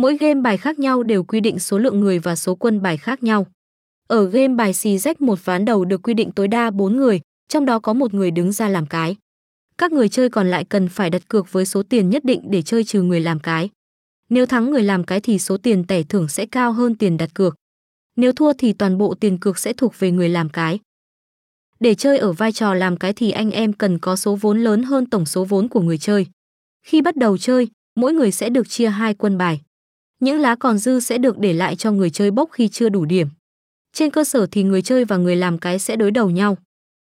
Mỗi game bài khác nhau đều quy định số lượng người và số quân bài khác nhau. Ở game bài xì rách một ván đầu được quy định tối đa 4 người, trong đó có một người đứng ra làm cái. Các người chơi còn lại cần phải đặt cược với số tiền nhất định để chơi trừ người làm cái. Nếu thắng người làm cái thì số tiền tẻ thưởng sẽ cao hơn tiền đặt cược. Nếu thua thì toàn bộ tiền cược sẽ thuộc về người làm cái. Để chơi ở vai trò làm cái thì anh em cần có số vốn lớn hơn tổng số vốn của người chơi. Khi bắt đầu chơi, mỗi người sẽ được chia hai quân bài. Những lá còn dư sẽ được để lại cho người chơi bốc khi chưa đủ điểm. Trên cơ sở thì người chơi và người làm cái sẽ đối đầu nhau.